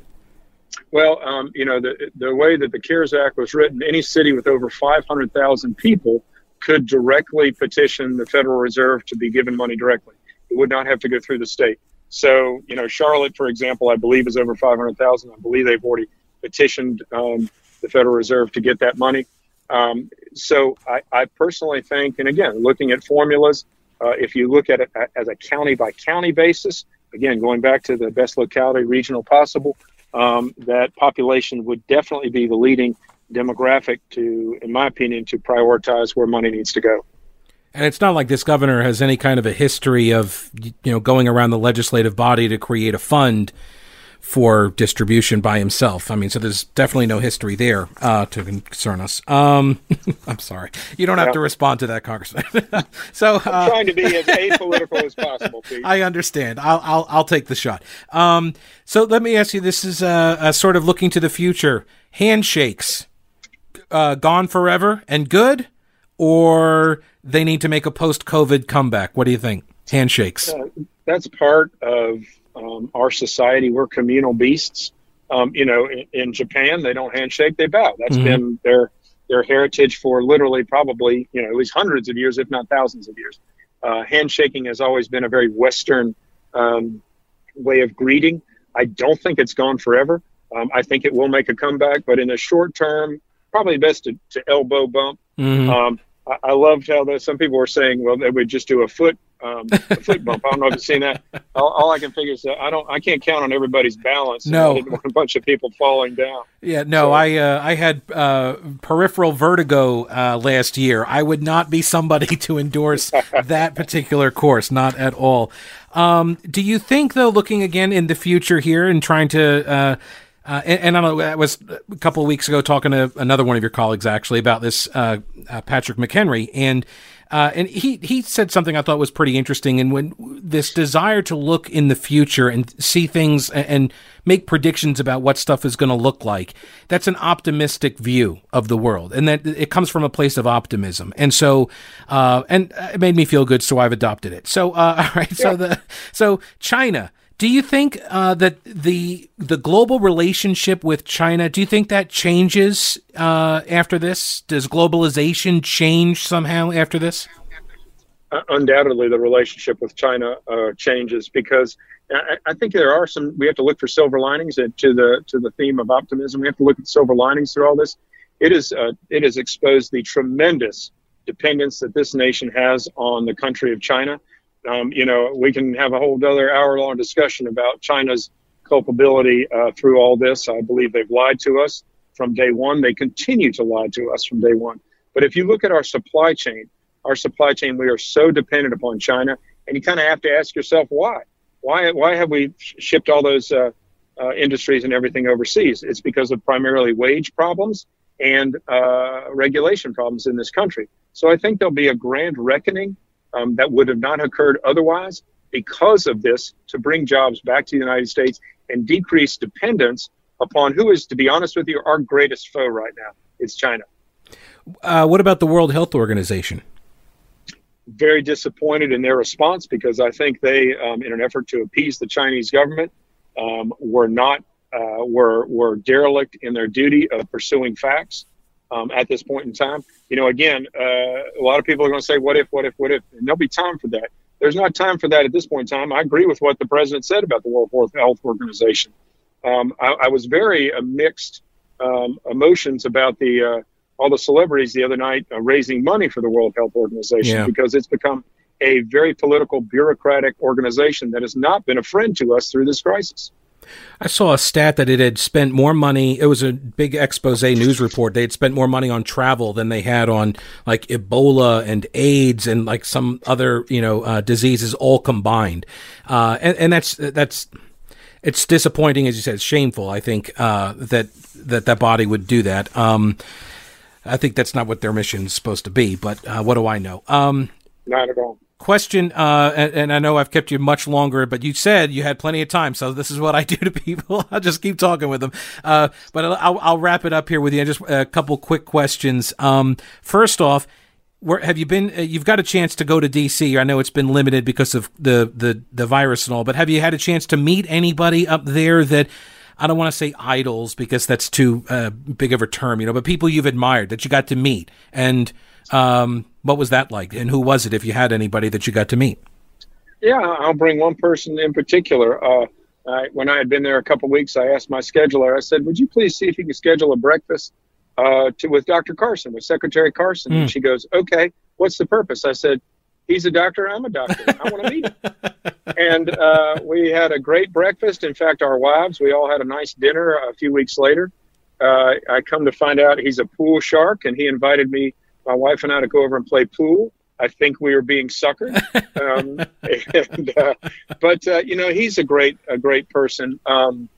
Well, um, you know, the, the way that the CARES Act was written, any city with over 500,000 people could directly petition the Federal Reserve to be given money directly. It would not have to go through the state. So, you know, Charlotte, for example, I believe is over 500,000. I believe they've already petitioned um, the Federal Reserve to get that money. Um, so I, I, personally think, and again, looking at formulas, uh, if you look at it as a county by county basis, again, going back to the best locality regional possible, um, that population would definitely be the leading demographic to, in my opinion, to prioritize where money needs to go. And it's not like this governor has any kind of a history of, you know, going around the legislative body to create a fund for distribution by himself. I mean, so there's definitely no history there uh, to concern us. Um, I'm sorry, you don't have to respond to that, Congressman. so uh, I'm trying to be as apolitical as possible. I understand. I'll, I'll I'll take the shot. Um, so let me ask you: This is a, a sort of looking to the future. Handshakes uh, gone forever and good, or they need to make a post-COVID comeback. What do you think? Handshakes. Uh, that's part of um, our society, we're communal beasts. Um, you know, in, in, Japan, they don't handshake; they bow. That's mm-hmm. been their their heritage for literally probably you know at least hundreds of years, if not thousands of years. Uh, handshaking has always been a very Western um, way of greeting. I don't think it's gone forever. Um, I think it will make a comeback, but in the short term, probably best to, to elbow bump. Mm-hmm. Um, I, I loved how the, some people were saying, well, they would just do a foot um, a foot bump. I don't know if you've seen that. All, all, I can figure is that I don't, I can't count on everybody's balance. No, a bunch of people falling down. Yeah, no, so, I uh, I had uh, peripheral vertigo uh, last year. I would not be somebody to endorse that particular course, not at all. Um, do you think, though, looking again in the future here and trying to uh, uh, and, and, I know I was a couple of weeks ago talking to another one of your colleagues actually about this, uh, uh, Patrick McHenry, and uh, and he he said something I thought was pretty interesting. And when this desire to look in the future and see things and, and make predictions about what stuff is going to look like, that's an optimistic view of the world, and that it comes from a place of optimism. And so, uh, and it made me feel good, so I've adopted it. So, uh, all right, so the so China do you think uh, that the the global relationship with China? Do you think that changes uh, after this? Does globalization change somehow after this? Uh, undoubtedly, the relationship with China uh, changes because I, I, think there are some. We have to look for silver linings to the to the theme of optimism. We have to look at silver linings through all this. It is uh, it has exposed the tremendous dependence that this nation has on the country of China. Um, you know, we can have a whole other hour long discussion about China's culpability uh, through all this. I believe they've lied to us from day one. They continue to lie to us from day one. But if you look at our supply chain, our supply chain, we are so dependent upon China, and you kind of have to ask yourself why. Why why have we shipped all those uh, uh, industries and everything overseas? It's because of primarily wage problems and uh, regulation problems in this country. So I think there'll be a grand reckoning um, that would have not occurred otherwise because of this to bring jobs back to the United States and decrease dependence upon who is, to be honest with you, our greatest foe right now. It's China. Uh, what about the World Health Organization? Very disappointed in their response because I think they, um, in an effort to appease the Chinese government, um, were not uh, were were derelict in their duty of pursuing facts um, at this point in time. You know, again, uh, a lot of people are going to say, "What if? What if? What if?" And there'll be time for that. There's not time for that at this point in time. I agree with what the president said about the World Health Organization. Um, I, I, was very uh, mixed um, emotions about the uh, all the celebrities the other night uh, raising money for the World Health Organization yeah. because it's become a very political, bureaucratic organization that has not been a friend to us through this crisis. I saw a stat that it had spent more money. It was a big expose news report. They had spent more money on travel than they had on like Ebola and AIDS and like some other you know uh, diseases all combined. Uh, and, and that's that's it's disappointing, as you said, shameful. I think uh, that that that body would do that. Um, I think that's not what their mission is supposed to be. But uh, what do I know? Um, not at all question, uh, and, and, I know I've kept you much longer, but you said you had plenty of time, so this is what I do to people. I'll just keep talking with them. Uh, but I'll, I'll, wrap it up here with you. Just a couple quick questions. Um, first off, where, have you been? Uh, you've got a chance to go to DC. I know it's been limited because of the, the the virus and all, but have you had a chance to meet anybody up there that? I don't want to say idols because that's too uh, big of a term, you know, but people you've admired that you got to meet and um, what was that like? And who was it, if you had anybody that you got to meet? Yeah, I'll bring one person in particular. Uh, I, when I had been there a couple of weeks, I asked my scheduler, I said, Would you please see if you can schedule a breakfast uh, to, with Dr. Carson, with Secretary Carson? Mm. And hmm. she goes, Okay, what's the purpose? I said, He's a doctor, I'm a doctor. I want to meet him. and uh, we had a great breakfast. In fact, our wives, we all had a nice dinner a few weeks later. Uh, I come to find out he's a pool shark, and he invited me my wife and I to go over and play pool. I think we were being suckered. Um, and, uh, but uh, you know, he's a great, a great person. Um,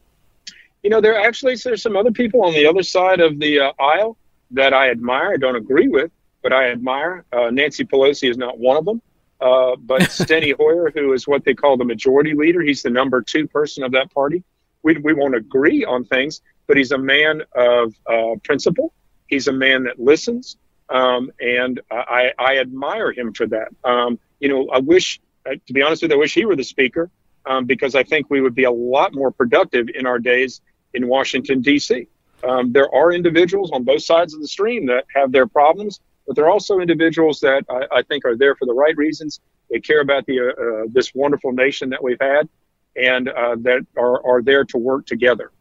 you know, there actually there's some other people on the other side of the uh, aisle that I admire. I don't agree with, but I admire. Uh, Nancy Pelosi is not one of them. Uh, but Steny Hoyer, who is what they call the majority leader, he's the number two person of that party. We, we won't agree on things, but he's a man of uh, principle. He's a man that listens. Um, and I, I, admire him for that. Um, you know, I wish, uh, to be honest with you, I wish he were the speaker um, because I think we would be a lot more productive in our days in Washington, D.C. Um, there are individuals on both sides of the stream that have their problems, but there are also individuals that I, I think are there for the right reasons. They care about the uh, uh, this wonderful nation that we've had, and uh, that are, are there to work together.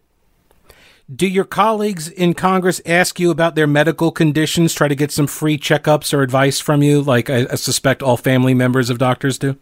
Do your colleagues in Congress ask you about their medical conditions, try to get some free checkups or advice from you, like I, I suspect all family members of doctors do?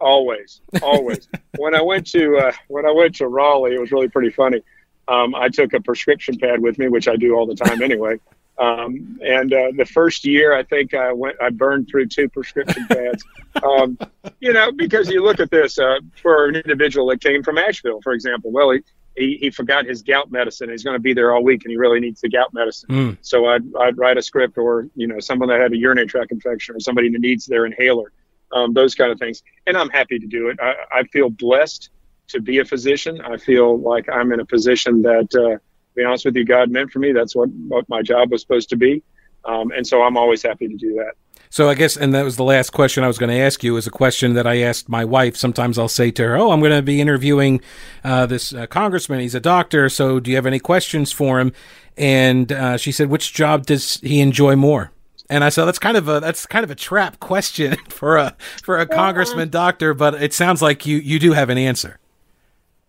Always, always. when I went to uh, when I went to Raleigh, it was really pretty funny. Um, I took a prescription pad with me, which I do all the time anyway. Um, and uh, the first year, I think I went, I burned through two prescription pads. Um, you know, because you look at this uh, for an individual that came from Asheville, for example. Well, he, he, he forgot his gout medicine. He's going to be there all week, and he really needs the gout medicine. Mm. So I'd, I'd write a script, or you know, someone that had a urinary tract infection, or somebody that needs their inhaler, um, those kind of things. And I'm happy to do it. I, I feel blessed to be a physician. I feel like I'm in a position that, uh, to be honest with you, God meant for me. That's what what my job was supposed to be, um, and so I'm always happy to do that. So I guess, and that was the last question I was going to ask you. Is a question that I asked my wife. Sometimes I'll say to her, "Oh, I'm going to be interviewing uh, this uh, congressman. He's a doctor. So do you have any questions for him?" And uh, she said, "Which job does he enjoy more?" And I said, "That's kind of a that's kind of a trap question for a for a congressman doctor." But it sounds like you you do have an answer.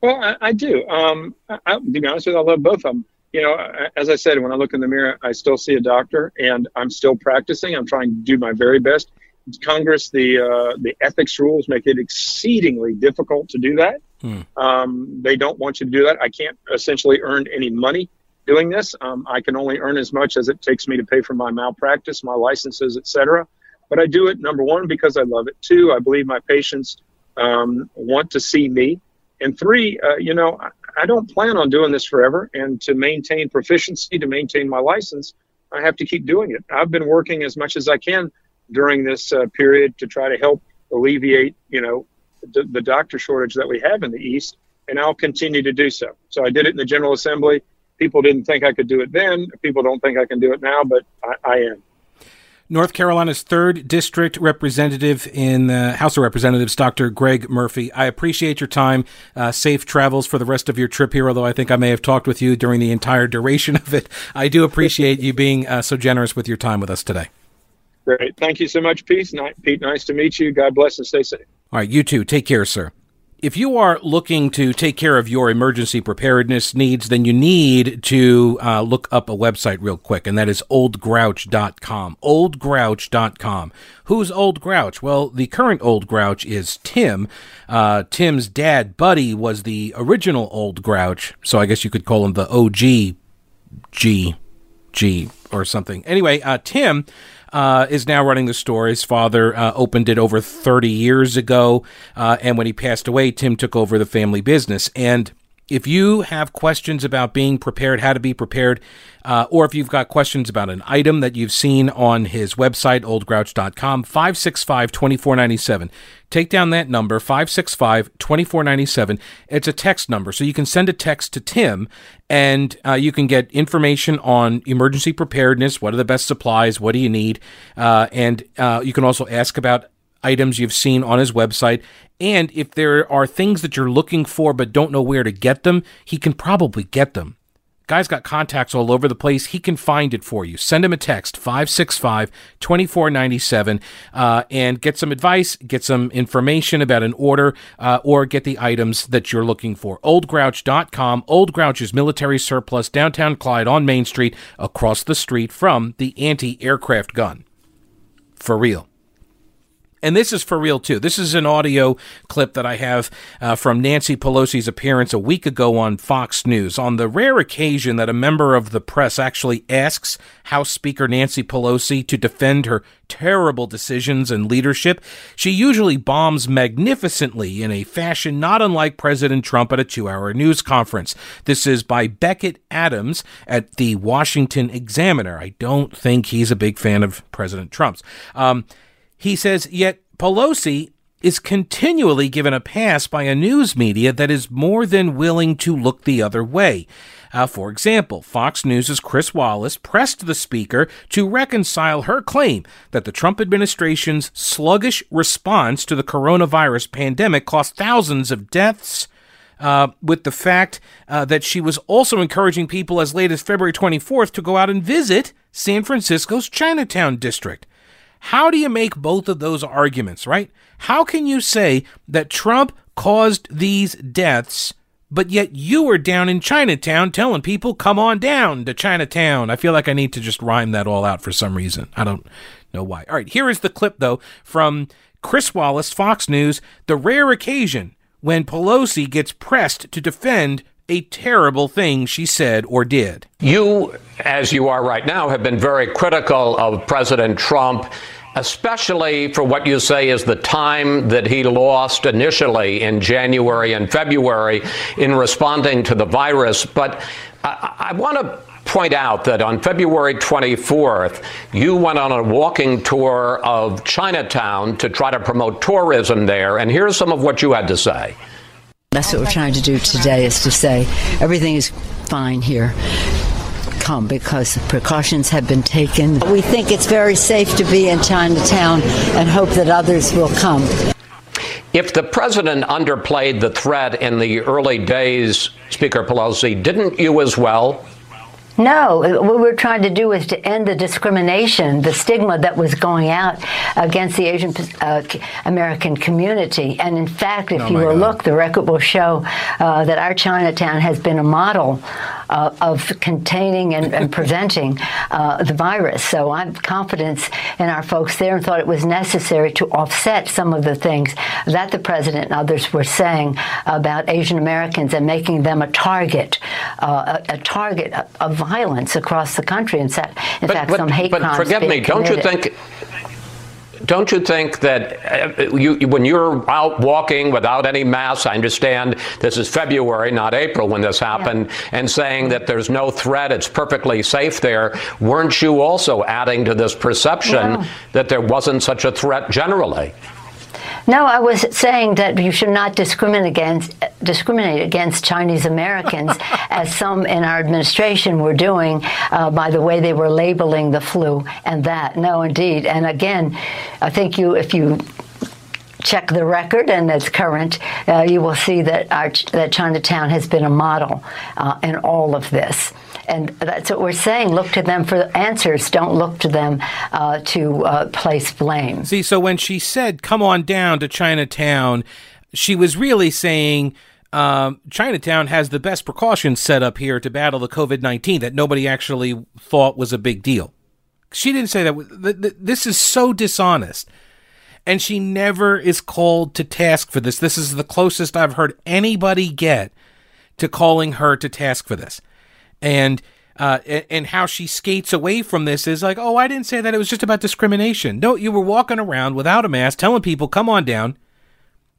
Well, I, I do. Um, I, to be honest with you, I love both of them. You know, as I said, when I look in the mirror, I still see a doctor, and I'm still practicing. I'm trying to do my very best. Congress, the uh, the ethics rules make it exceedingly difficult to do that. Hmm. Um, they don't want you to do that. I can't essentially earn any money doing this. Um, I can only earn as much as it takes me to pay for my malpractice, my licenses, etc. But I do it number one because I love it. Two, I believe my patients um, want to see me, and three, uh, you know, I, don't plan on doing this forever. And to maintain proficiency, to maintain my license, I have to keep doing it. I've been working as much as I can during this uh, period to try to help alleviate, you know, the, the doctor shortage that we have in the East, and I'll continue to do so. So I did it in the General Assembly. People didn't think I could do it then. People don't think I can do it now, but I, I am. North Carolina's third district representative in the House of Representatives, Dr. Greg Murphy. I appreciate your time. Uh, safe travels for the rest of your trip here, although I think I may have talked with you during the entire duration of it. I do appreciate you being uh, so generous with your time with us today. Great. Thank you so much, Pete. Pete, nice to meet you. God bless and stay safe. All right, you too. Take care, sir. If you are looking to take care of your emergency preparedness needs, then you need to uh, look up a website real quick, and that is oldgrouch.com. Oldgrouch.com. Who's Old Grouch? Well, the current Old Grouch is Tim. Uh, Tim's dad, Buddy, was the original Old Grouch, so I guess you could call him the OG G G or something. Anyway, uh, Tim uh, is now running the store. His father uh, opened it over 30 years ago, uh, and when he passed away, Tim took over the family business. And if you have questions about being prepared, how to be prepared, uh, or if you've got questions about an item that you've seen on his website, oldgrouch.com, 565 2497. Take down that number, 565 2497. It's a text number, so you can send a text to Tim and uh, you can get information on emergency preparedness. What are the best supplies? What do you need? Uh, and uh, you can also ask about items you've seen on his website. And if there are things that you're looking for but don't know where to get them, he can probably get them. Guy's got contacts all over the place. He can find it for you. Send him a text, 565 2497, uh, and get some advice, get some information about an order, uh, or get the items that you're looking for. OldGrouch.com. Old Grouch's military surplus, downtown Clyde on Main Street, across the street from the anti aircraft gun. For real. And this is for real too. This is an audio clip that I have uh, from Nancy Pelosi's appearance a week ago on Fox News. On the rare occasion that a member of the press actually asks House Speaker Nancy Pelosi to defend her terrible decisions and leadership, she usually bombs magnificently in a fashion not unlike President Trump at a two hour news conference. This is by Becket Adams at the Washington Examiner. I don't think he's a big fan of President Trump's. Um, he says, yet Pelosi is continually given a pass by a news media that is more than willing to look the other way. Uh, for example, Fox News' Chris Wallace pressed the speaker to reconcile her claim that the Trump administration's sluggish response to the coronavirus pandemic cost thousands of deaths. Uh, with the fact uh, that she was also encouraging people as late as February 24th to go out and visit San Francisco's Chinatown district. How do you make both of those arguments, right? How can you say that Trump caused these deaths, but yet you were down in Chinatown telling people, come on down to Chinatown? I feel like I need to just rhyme that all out for some reason. I don't know why. All right, here is the clip, though, from Chris Wallace, Fox News, the rare occasion when Pelosi gets pressed to defend a terrible thing she said or did. You, as you are right now, have been very critical of President Trump especially for what you say is the time that he lost initially in January and February in responding to the virus. But I, I want to point out that on February 24th, you went on a walking tour of Chinatown to try to promote tourism there. And here's some of what you had to say. That's what we're trying to do today is to say everything is fine here. Come because precautions have been taken. We think it's very safe to be in Chinatown and hope that others will come. If the president underplayed the threat in the early days, Speaker Pelosi, didn't you as well? No, what we're trying to do is to end the discrimination, the stigma that was going out against the Asian uh, American community. And in fact, if oh you will God. look, the record will show uh, that our Chinatown has been a model uh, of containing and, and preventing uh, the virus. So I have confidence in our folks there and thought it was necessary to offset some of the things that the president and others were saying about Asian Americans and making them a target, uh, a, a, target of violence across the country. In fact, in but, fact but, some hate but crimes. But forgive me, don't committed. you think? don't you think that uh, you, when you're out walking without any mask, I understand this is February, not April, when this happened, yeah. and saying that there's no threat, it's perfectly safe there, weren't you also adding to this perception that there wasn't such a threat generally? No, I was saying that you should not discriminate against discriminate against Chinese Americans, as some in our administration were doing uh, by the way they were labeling the flu and that. No, indeed. And again, I think you if you check the record and it's current, uh, you will see that our, that Chinatown has been a model uh, in all of this. And that's what we're saying. Look to them for answers. Don't look to them uh, to uh, place blame. See, so when she said, come on down to Chinatown, she was really saying, um, Chinatown has the best precautions set up here to battle the COVID 19 that nobody actually thought was a big deal. She didn't say that. This is so dishonest. And she never is called to task for this. This is the closest I've heard anybody get to calling her to task for this and uh, and how she skates away from this is like, oh, I didn't say that. It was just about discrimination. No, you were walking around without a mask, telling people, come on down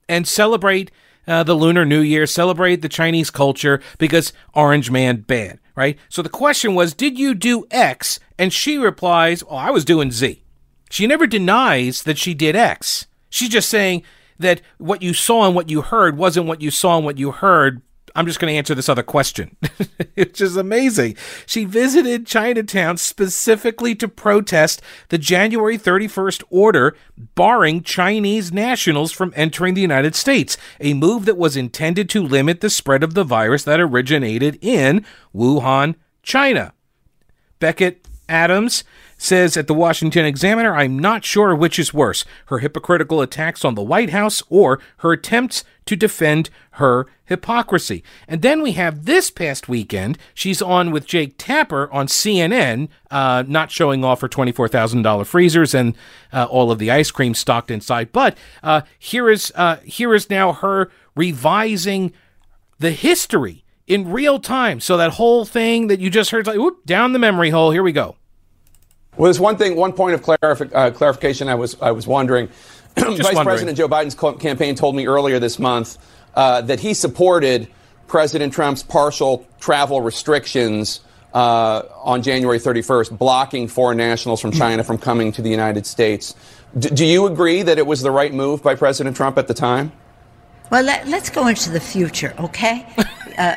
and celebrate uh, the Lunar New Year, celebrate the Chinese culture because Orange Man bad, right? So the question was, did you do X? And she replies, oh, I was doing Z. She never denies that she did X. She's just saying that what you saw and what you heard wasn't what you saw and what you heard I'm just going to answer this other question, which is amazing. She visited Chinatown specifically to protest the January 31st order barring Chinese nationals from entering the United States, a move that was intended to limit the spread of the virus that originated in Wuhan, China. Becket Adams says at the Washington Examiner, I'm not sure which is worse her hypocritical attacks on the White House or her attempts to defend her hypocrisy. And then we have this past weekend, she's on with Jake Tapper on CNN, uh, not showing off her $24,000 freezers and uh, all of the ice cream stocked inside. But uh, here is uh, here is now her revising the history in real time. So that whole thing that you just heard, like, whoop, down the memory hole. Here we go. Well, there's one thing, one point of clarifi- uh, clarification I was, I was wondering. Vice wondering. President Joe Biden's campaign told me earlier this month uh, that he supported President Trump's partial travel restrictions uh, on January 31st, blocking foreign nationals from China from coming to the United States. D- do you agree that it was the right move by President Trump at the time? Well, let, us go into the future, okay? Uh,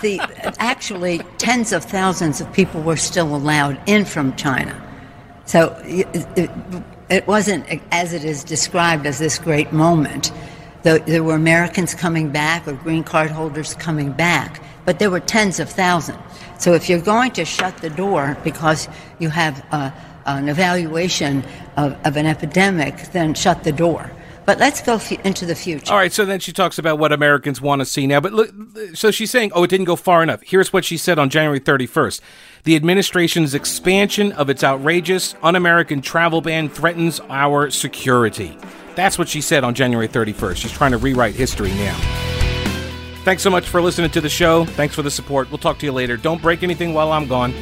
the, actually, tens of thousands of people were still allowed in from China. So it, wasn't as it is described as this great moment. There were Americans coming back or green card holders coming back, but there were tens of thousands. So if you're going to shut the door because you have a, an evaluation of, of an epidemic, then shut the door. But let's go f- into the future. All right. So then she talks about what Americans want to see now. But look, so she's saying, oh, it didn't go far enough. Here's what she said on January 31st The administration's expansion of its outrageous, un American travel ban threatens our security. That's what she said on January 31st. She's trying to rewrite history now. Thanks so much for listening to the show. Thanks for the support. We'll talk to you later. Don't break anything while I'm gone.